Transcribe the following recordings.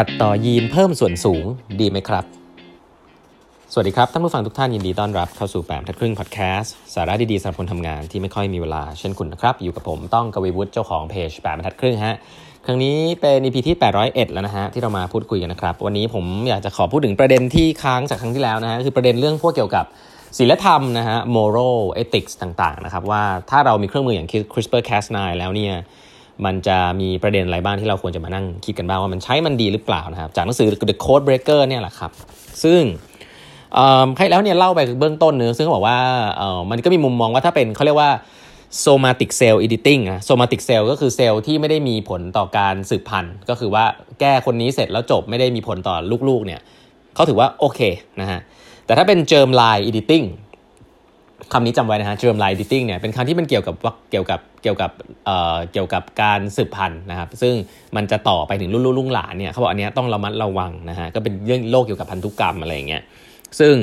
ตัดต่อยีนเพิ่มส่วนสูงดีไหมครับ สวัสดีครับ ท่านผู้ฟังทุกท่านยินดีต้อนรับเข้าสู่แปมทัดครึ่งพอดแคสต์สาระดีๆสำหรับคนทำงานที่ไม่ค่อยมีเวลาเช่นคุณนะครับ อยู่กับผมต้องกวีวุฒิเจ้าของเพจแปมทัดครึ่งฮะครั้งนี้เป็น EP ที่ 801 แล้วนะฮะที่เรามาพูดคุยกันนะครับ วันนี้ผมอยากจะขอพูดถึงประเด็นที่ค้างจากครั้งที่แล้วนะฮะคือประเด็นเรื่องพวกเกี่ยวกับศีลธรรมนะฮะ moral ethics ต่างๆนะครับว่าถ้าเรามีเครื่องมืออย่าง CRISPR Cas9 แล้วเนี่ย มันจะมีประเด็นอะไรบ้างที่เราควรจะมานั่งคิดกันบ้างว่ามันใช้มันดีหรือเปล่านะครับ จากหนังสือ The Code Breaker เนี่ยแหละครับ ซึ่งใครแล้วเนี่ยเล่าไปเบื้องต้นเนื้อซึ่งเขาบอกว่ามันก็มีมุมมองว่าถ้าเป็นเขาเรียกว่า somatic cell editing นะ somatic cell ก็คือเซลล์ที่ไม่ได้มีผลต่อการสืบพันธุ์ ก็คือว่าแก้คนนี้เสร็จแล้วจบไม่ได้มีผลต่อลูกๆเนี่ยเขาถือว่าโอเคนะฮะแต่ถ้าเป็น germ line editing คำนี้จำไว้นะฮะ germ line editing เนี่ยเป็นคำที่มันเกี่ยวกับว่าเกี่ยวกับเกี่ยวกับเอ่อเกี่ยวกับการสืบพันธุ์นะครับ ซึ่งมันจะต่อไปถึงรุ่นลูกลุงหลานเนี่ยเขาบอกอันนี้ต้องระมัดระวังนะฮะก็เป็นเรื่องโรคเกี่ยวกับพันธุกรรมอะไรอย่างเงี้ยซึ่ง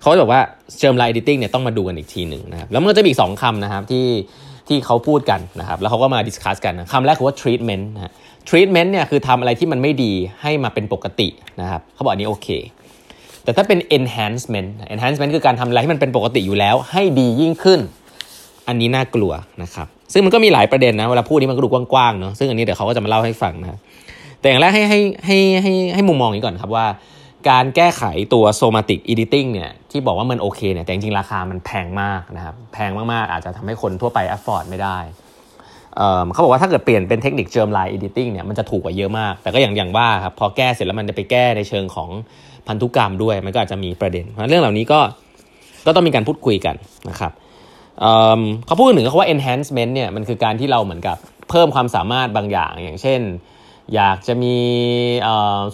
เขาบอกว่า germ line editing เนี่ยต้องมาดูกันอีกทีหนึ่งนะครับแล้วมันก็จะมีอีกสองคำนะครับที่ที่เขาพูดกันนะครับแล้วเขาก็มาดิสคัสกันคำแรกคือว่า treatment นะ treatment เนี่ยคือทำอะไรที่มันไม่ดีให้มาเป็นปกตินะครับเขาบอกอันนี้โอเค แต่ถ้าเป็น enhancement enhancement คือการทำอะไรให้มันเป็นปกติอยู่แล้ว ให้ดียิ่งขึ้น อันนี้น่ากลัวนะครับ ซึ่งมันก็มีหลายประเด็นนะเวลาพูดนี้มันก็ดูกว้างๆเนาะซึ่งอันนี้เดี๋ยวเขาก็จะมาเล่าให้ฟังนะแต่อย่างแรกให้ให้ให้ให้ให้มุมมองนี้ก่อนครับว่าการแก้ไขตัว somatic editing เนี่ยที่บอกว่ามันโอเคเนี่ยแต่จริงๆราคามันแพงมากนะครับแพงมากๆ อาจจะทำให้คนทั่วไป afford ไม่ได้ เขาบอกว่าถ้าเกิดเปลี่ยนเป็นเทคนิค germ line editing เนี่ยมันจะถูกกว่าเยอะมาก แต่ก็อย่างอย่างว่าครับพอแก้เสร็จแล้วมันจะไปแก้ในเชิงของพันธุกรรมด้วย มันก็อาจจะมีประเด็น เพราะเรื่องเหล่านี้ก็ก็ต้องมีการพูดคุยกันนะครับเเขาพูดถึงเขาว่า enhancement เนี่ยมันคือการที่เราเหมือนกับเพิ่มความสามารถบางอย่าง อย่างเช่น อยากจะมี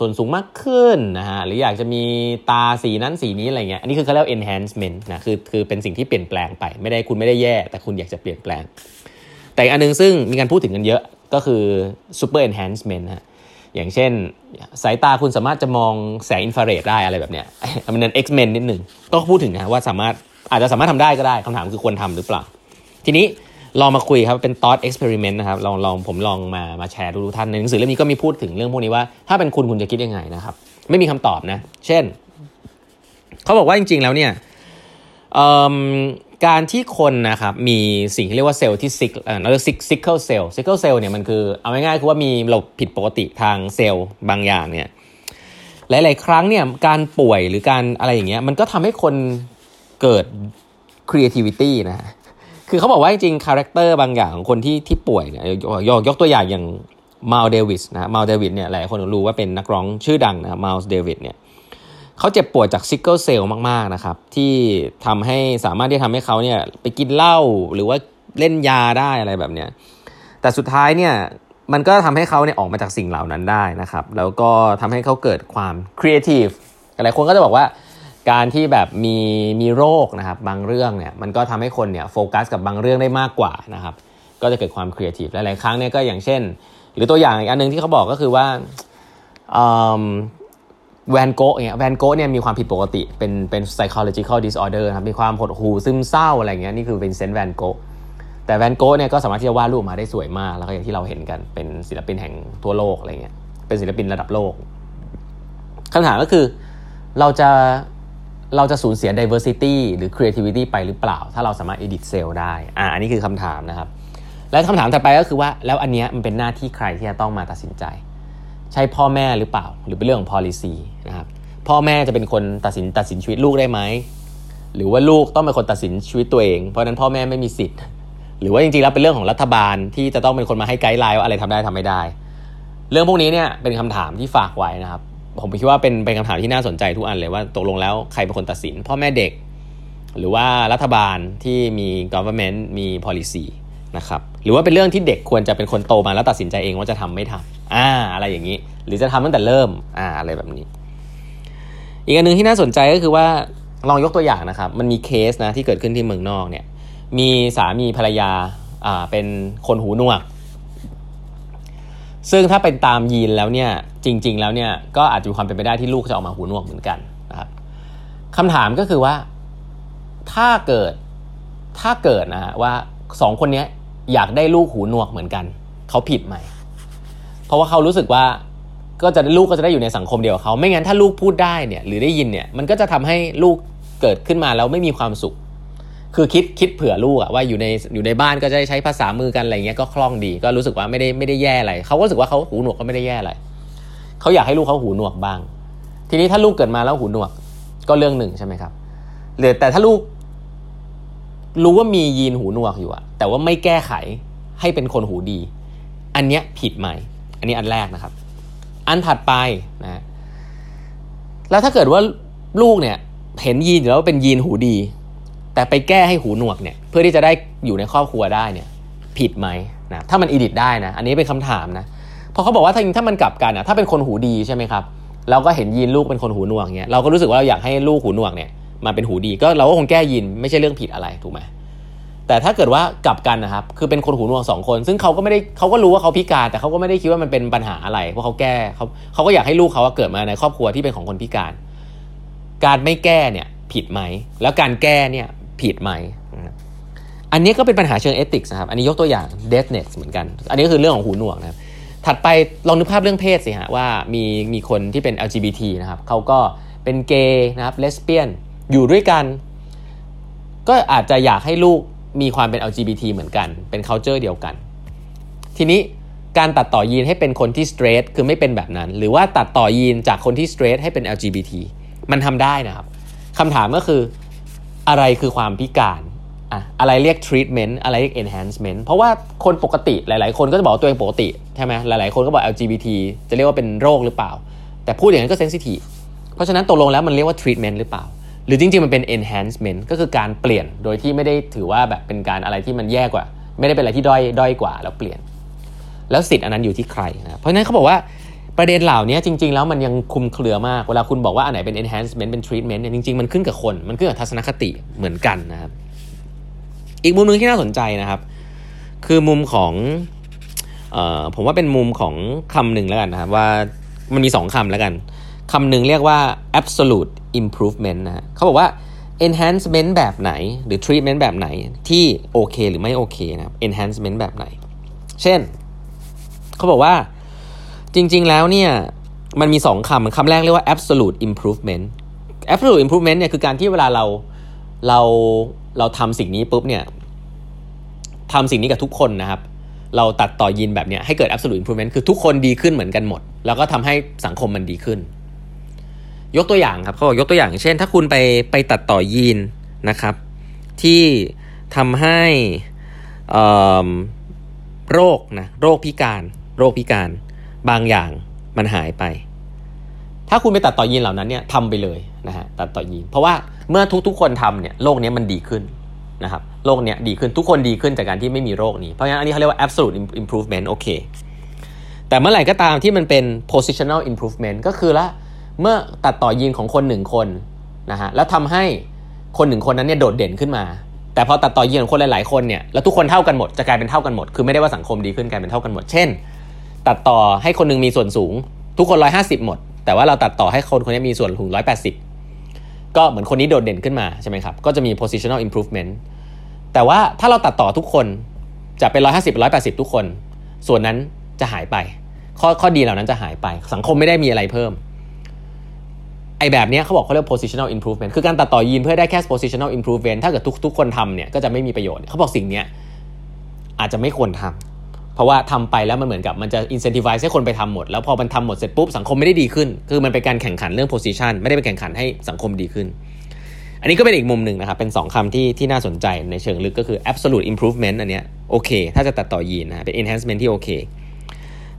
ส่วนสูงมากขึ้นนะฮะหรืออยากจะมีตาสีนั้นสีนี้อะไรเงี้ยอันนี้คือเขาเรียก enhancement นะคือคือเป็นสิ่งที่เปลี่ยนแปลงไป ไม่ได้คุณไม่ได้แย่ แต่คุณอยากจะเปลี่ยนแปลง แต่อันนึงซึ่งมีการพูดถึงกันเยอะก็คือ super enhancement ฮะอย่างเช่น สายตาคุณสามารถจะมองแสงอินฟราเรดได้อะไรแบบเนี้ยมันเป็น X-Men นิดหนึ่งก็พูดถึงนะว่าสามารถอาจจะสามารถทำได้ก็ได้คำถามคือควรทำหรือเปล่า ทีนี้ลองมาคุยครับ เป็น thought experiment นะครับ ลองลองผมลองมามาแชร์ทุกท่าน ในหนังสือเล่มนี้ก็มีพูดถึงเรื่องพวกนี้ว่า ถ้าเป็นคุณคุณจะคิดยังไงนะครับ ไม่มีคำตอบนะ เช่น เขาบอกว่าจริง ๆ แล้วเนี่ย การที่คนนะครับมีสิ่งที่เรียกว่าเซลล์ที่ sick เอ่อเรียก sick sickle cell sickle cell เนี่ยมันคือเอาง่ายๆคือว่ามีเราผิดปกติทางเซลล์บางอย่างเนี่ยหลายๆ ครั้งเนี่ยการป่วยหรือการอะไรอย่างเงี้ยมันก็ทำให้คนเกิด creativity นะคือเขาบอกว่าจริงๆ character บางอย่างของคนที่ที่ป่วยเนี่ยยกยกตัวอย่างอย่างไมล์สเดวิสนะไมล์สเดวิสเนี่ยหลายคนรู้ว่าเป็นนักร้องชื่อดังนะไมล์สเดวิสเนี่ย เขาเจ็บปวดจาก sickle cell มากๆนะครับ ที่ทำให้สามารถที่ทำให้เขาเนี่ยไปกินเหล้าหรือว่าเล่นยาได้อะไรแบบเนี้ยแต่สุดท้ายเนี่ยมันก็ทำให้เขาเนี่ยออกมาจากสิ่งเหล่านั้นได้นะครับ แล้วก็ทำให้เขาเกิดความครีเอทีฟหลายคนก็จะบอกว่าการที่แบบมีมีโรคนะครับบางเรื่องเนี่ยมันก็ทำให้คนเนี่ยโฟกัสกับบางเรื่องได้มากกว่านะครับก็จะเกิดความครีเอทีฟหลายๆครั้งเนี่ยก็อย่างเช่น หรือตัวอย่างอีกอันนึงที่เขาบอกก็คือว่า แวนโก๊ะเนี่ยแวนโก๊ะเนี่ยมีความผิดปกติเป็นเป็น psychological disorder ครับมีความหดหู่ซึมเศร้าอะไรเงี้ยนี่คือเป็นวินเซนต์แวนโก๊ะแต่แวนโก๊ะเนี่ยก็สามารถที่จะวาดรูปมาได้สวยมาก แล้วก็อย่างที่เราเห็นกันเป็นศิลปินแห่งทั่วโลกอะไรเงี้ยเป็นศิลปินระดับโลกคำถามก็คือเราจะเราจะสูญเสีย diversity หรือ creativity ไปหรือเปล่า ถ้าเราสามารถ edit cell ได้อ่าอันนี้คือคำถามนะครับ และคำถามถัดไปก็คือว่าแล้วอันเนี้ยมันเป็นหน้าที่ใครที่จะต้องมาตัดสินใจ ใช่พ่อแม่หรือเปล่า หรือเป็นเรื่องของ policy นะครับพ่อแม่จะเป็นคนตัดสินตัดสินชีวิตลูกได้ไหมหรือว่าลูกต้องเป็นคนตัดสินชีวิตตัวเอง เพราะนั้นพ่อแม่ไม่มีสิทธิ์ หรือว่าจริงๆแล้วเป็นเรื่องของรัฐบาลที่จะต้องเป็นคนมาให้ไกด์ไลน์ว่าอะไรทำได้ทำไม่ได้ เรื่องพวกนี้เนี่ยเป็นคำถามที่ฝากไว้นะครับ ผมคิดว่าเป็นเป็นคำถามที่น่าสนใจทุกอันเลยว่าตกลงแล้วใครเป็นคนตัดสิน พ่อแม่เด็ก หรือว่ารัฐบาลที่มี government มี policy นะครับ หรือว่าเป็นเรื่องที่เด็กควรจะเป็นคนโตมาแล้วตัดสินใจเองว่าจะทำไม่ทำอ่าอะไรอย่างนี้ หรือจะทำตั้งแต่เริ่มอ่าอะไรแบบนี้ อีกอันหนึ่งที่น่าสนใจก็คือว่าลองยกตัวอย่างนะครับ มันมีเคสนะที่เกิดขึ้นที่เมืองนอกเนี่ย มีสามีภรรยาอ่าเป็นคนหูหนวก ซึ่งถ้าเป็นตามยีนแล้วเนี่ยจริง ๆ แล้วเนี่ยก็อาจจะมีความเป็นไปได้ที่ลูกจะออกมาหูหนวกเหมือนกันนะครับคำถามก็คือว่าถ้าเกิดถ้าเกิดนะว่าสองคนนี้ อยากได้ลูกหูหนวกเหมือนกัน เขาผิดไหม เพราะว่าเขารู้สึกว่าก็จะลูกก็จะได้อยู่ในสังคมเดียวกับเขาไม่งั้นถ้าลูกพูดได้เนี่ยหรือได้ยินเนี่ยมันก็จะทำให้ลูกเกิดขึ้นมาแล้วไม่มีความสุข คือคิดคิดเผื่อลูกอะว่าอยู่ในอยู่ในบ้านก็จะได้ใช้ภาษามือกันอะไรเงี้ยก็คล่องดี ก็รู้สึกว่าไม่ได้ไม่ได้แย่อะไรเขาก็รู้สึกว่าเขาหูหนวกก็ไม่ได้แย่อะไรเขาอยากให้ลูกเขาหูหนวกบ้าง ทีนี้ถ้าลูกเกิดมาแล้วหูหนวกก็เรื่องหนึ่งใช่ไหมครับหรือแต่ถ้าลูก รู้ว่ามียีนหูหนวกอยู่อะแต่ว่าไม่แก้ไขให้เป็นคนหูดี อันเนี้ยผิดไหม อันนี้อันแรกนะครับ อันถัดไปนะแล้วถ้าเกิดว่าลูกเนี่ยเห็นยีนอยู่แล้วเป็นยีนหูดี แต่ไปแก้ให้หูหนวกเนี่ยเพื่อที่จะได้อยู่ในครอบครัวได้เนี่ย ผิดไหมนะถ้ามันอีดิทได้นะ อันนี้เป็นคำถามนะพราะเขาบอกว่าถ้าถ้ามันกลับกันอะถ้าเป็นคนหูดีใช่ไหมครับเราก็เห็นยีนลูกเป็นคนหูหนวกเนี่ยเราก็รู้สึกว่าเราอยากให้ลูกหูหนวกเนี่ย มาเป็นหูดีก็เราก็คงแก้ยีนไม่ใช่เรื่องผิดอะไรถูกไหมแต่ถ้าเกิดว่ากลับกันนะครับ คือเป็นคนหูหนวกสองคน ซึ่งเขาก็ไม่ได้เขาก็รู้ว่าเขาพิการ แต่เขาก็ไม่ได้คิดว่ามันเป็นปัญหาอะไร เพราะเขาแก้เขาเขาก็อยากให้ลูกเขาเกิดมาในครอบครัวที่เป็นของคนพิการ การไม่แก้เนี่ยผิดไหม แล้วการแก้เนี่ยผิดไหม อันนี้ก็เป็นปัญหาเชิงเอติกส์นะครับ อันนี้ยกตัวอย่าง deafness เหมือนกัน อันนี้ก็คือเรื่องของหูหนวกนะครับ ถัดไปลองนึกภาพเรื่องเพศสิฮะว่ามีมีคนที่เป็น LGBT นะครับเขาก็เป็นเกย์นะครับเลสเบี้ยน อยู่ด้วยกัน ก็อาจจะอยากให้ลูกมีความเป็น LGBT เหมือนกัน เป็น culture เดียวกัน ทีนี้การตัดต่อยีนให้เป็นคนที่ straight คือไม่เป็นแบบนั้น หรือว่าตัดต่อยีนจากคนที่ straight ให้เป็น LGBT มันทำได้นะครับคำถามก็คืออะไรคือความพิการอะอะไรเรียก treatment อะไรเรียก enhancement เพราะว่าคนปกติหลาย ๆ คนก็จะบอกตัวเองปกติใช่ไหมหลาย ๆ คนก็บอก LGBT จะเรียกว่าเป็นโรคหรือเปล่า แต่พูดอย่างนั้นก็ sensitive เพราะฉะนั้นตกลงแล้วมันเรียกว่า treatment หรือเปล่า รือจริงๆ มันเป็น enhancement ก็คือการเปลี่ยนโดยที่ไม่ได้ถือว่าแบบเป็นการอะไรที่มันแย่กว่า ไม่ได้เป็นอะไรที่ด้อยด้อยกว่าแล้วเปลี่ยน แล้วสิทธิ์อันนั้นอยู่ที่ใครนะเพราะฉะนั้นเขาบอกว่าประเด็นเหล่านี้จริง ๆ แล้วมันยังคุมเครือมาก เวลาคุณบอกว่าอันไหนเป็น enhancement เป็น treatment เนี่ยจริงๆ มันขึ้นกับคน มันขึ้นกับทัศนคติเหมือนกันนะครับ อีกมุมหนึ่งที่น่าสนใจนะครับ คือมุมของออผมว่าเป็นมุมของคำหนึ่งแล้วกันนะครับว่ามันมีสองคำแล้วกัน คำหนึ่งเรียกว่า absolute improvement นะเขาบอกว่า enhancement แบบไหน หรือ treatment แบบไหนที่โอเคหรือไม่โอเคนะครับ enhancement แบบไหน เช่น เขาบอกว่าจริง ๆ แล้วเนี่ยมันมีสองคำคำแรกเรียกว่า absolute improvement absolute improvement เนี่ยคือการที่เวลาเราเราเราทำสิ่งนี้ปุ๊บเนี่ยทำสิ่งนี้กับทุกคนนะครับ เราตัดต่อยีนแบบเนี้ยให้เกิด absolute improvement คือทุกคนดีขึ้นเหมือนกันหมด แล้วก็ทำให้สังคมมันดีขึ้น ยกตัวอย่างครับเขาบอกยกตัวอย่าง เช่น ถ้าคุณไปไปตัดต่อยีนนะครับ ที่ทำให้โรคนะโรคพิการโรคพิการบางอย่างมันหายไป ถ้าคุณไปตัดต่อยีนเหล่านั้นเนี่ยทำไปเลยนะฮะตัดต่อยีน เพราะว่าเมื่อทุกๆคนทำเนี่ยโรคนี้มันดีขึ้นนะครับโรคเนี้ยดีขึ้นทุกคนดีขึ้นจากการที่ไม่มีโรคนี้ เพราะฉะนั้นอันนี้เขาเรียกว่า absolute improvement โอเค แต่เมื่อไหร่ก็ตามที่มันเป็น positional improvement ก็คือละ เมื่อตัดต่อยีนของคนหนึ่งคนนะฮะแล้วทำให้คนหนึ่งคนนั้นเนี่ยโดดเด่นขึ้นมา แต่พอตัดต่อยีนของคนหลาย ๆ คนเนี่ยแล้วทุกคนเท่ากันหมดจะกลายเป็นเท่ากันหมด คือไม่ได้ว่าสังคมดีขึ้นกลายเป็นเท่ากันหมด เช่น ตัดต่อให้คนนึงมีส่วนสูง ทุกคน 150 หมด แต่ว่าเราตัดต่อให้คนคนนี้มีส่วนสูง180 ก็เหมือนคนนี้โดดเด่นขึ้นมาใช่ไหมครับก็จะมี positional improvement แต่ว่าถ้าเราตัดต่อทุกคนจะเป็น 150 180 ทุกคน ส่วนนั้นจะหายไป ข้อข้อดีเหล่านั้นจะหายไป สังคมไม่ได้มีอะไรเพิ่ม ไอแบบนี้เขาบอกเขาเรียก positional improvement คือการตัดต่อยีนเพื่อได้แค่ positional improvement ถ้าเกิดทุกทุกคนทำเนี่ยก็จะไม่มีประโยชน์ เขาบอกสิ่งนี้อาจจะไม่ควรทำ เพราะว่าทำไปแล้วมันเหมือนกับมันจะ incentivize ให้คนไปทำหมด แล้วพอมันทำหมดเสร็จปุ๊บสังคมไม่ได้ดีขึ้น คือมันเป็นการแข่งขันเรื่อง position ไม่ได้เป็นแข่งขันให้สังคมดีขึ้น อันนี้ก็เป็นอีกมุมหนึ่งนะครับ เป็น 2คำที่ที่น่าสนใจในเชิงลึกก็คือ absolute improvement อันเนี้ยโอเค ถ้าจะตัดต่อยีนนะเป็น enhancement ที่โอเค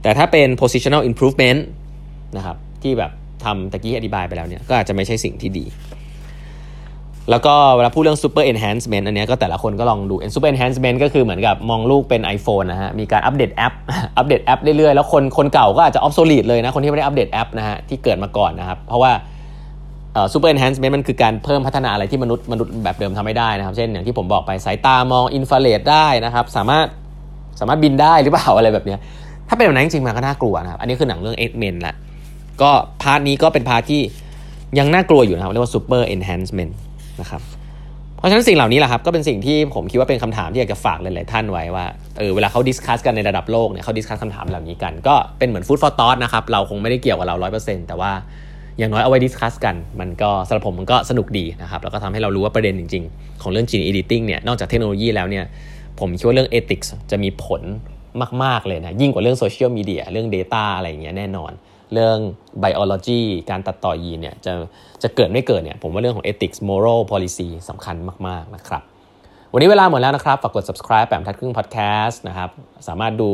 แต่ถ้าเป็น positional improvement นะครับที่แบบ ทำตะกี้อธิบายไปแล้วเนี่ยก็อาจจะไม่ใช่สิ่งที่ดี แล้วก็เวลาพูดเรื่อง super enhancement อันนี้ก็แต่ละคนก็ลองดู super enhancement ก็คือเหมือนกับมองลูกเป็น iPhone นะฮะมีการอัปเดตแอปอัปเดตแอปเรื่อยๆแล้วคนคนเก่าก็อาจจะ obsolete เลยนะคนที่ไม่ได้อัปเดตแอปนะฮะที่เกิดมาก่อนนะครับเพราะว่า super enhancement มันคือการเพิ่มพัฒนาอะไรที่มนุษย์มนุษย์แบบเดิมทำไม่ได้นะครับ เช่นอย่างที่ผมบอกไปสายตามองอินฟราเรดได้นะครับ สามารถสามารถบินได้หรือเปล่าอะไรแบบนี้ ถ้าเป็นแบบนั้นจริงๆมันก็น่ากลัวนะครับ อันนี้คือหนังเรื่อง X-Men ละ ก็ part นี้ก็เป็น part ที่ยังน่ากลัวอยู่นะครับเรียกว่า super enhancement นะครับเพราะฉะนั้นสิ่งเหล่านี้แหละครับก็เป็นสิ่งที่ผมคิดว่าเป็นคำถามที่อยากจะฝากหลายๆท่านไว้ว่าเออเวลาเขา discuss กันในระดับโลกเนี่ยเขา discuss คำถามเหล่านี้กัน ก็เป็นเหมือน food for thought นะครับเราคงไม่ได้เกี่ยวกับเรา 100%แต่ว่าอย่างน้อยเอาไว้ discuss กัน มันก็สำหรับผมมันก็สนุกดีนะครับแล้วก็ทำให้เรารู้ว่าประเด็นจริง ๆ ของเรื่อง gene editing เนี่ยนอกจากเทคโนโลยีแล้วเนี่ยผมคิดว่าเรื่อง ethics จะมีผลมาก ๆ เลยนะยิ่งกว่าเรื่องโซเชียลมีเดียเรื่อง Data อะไรอย่างเงี้ยแน่นอน เรื่อง biology การตัดต่อยีนเนี่ยจะจะเกิดไม่เกิดเนี่ยผมว่าเรื่องของ ethics moral policy สำคัญมาก ๆ นะครับ วันนี้เวลาหมดแล้วนะครับ ฝากกด subscribe แปดบรรทัดครึ่ง podcast นะครับ สามารถดู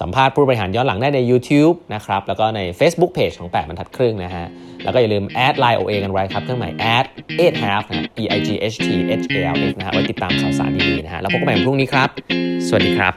สัมภาษณ์ผู้บริหารย้อนหลังได้ใน YouTube นะครับ แล้วก็ใน Facebook Page ของแปดบรรทัดครึ่งนะฮะ แล้วก็อย่าลืม add ไลน์ OA กันไว้ครับ เครื่องหมาย at 8 half นะ e i g h t h a l f นะฮะ ไว้ติดตามข่าวสารดีๆนะฮะ แล้วพบกันใหม่พรุ่งนี้ครับ สวัสดีครับ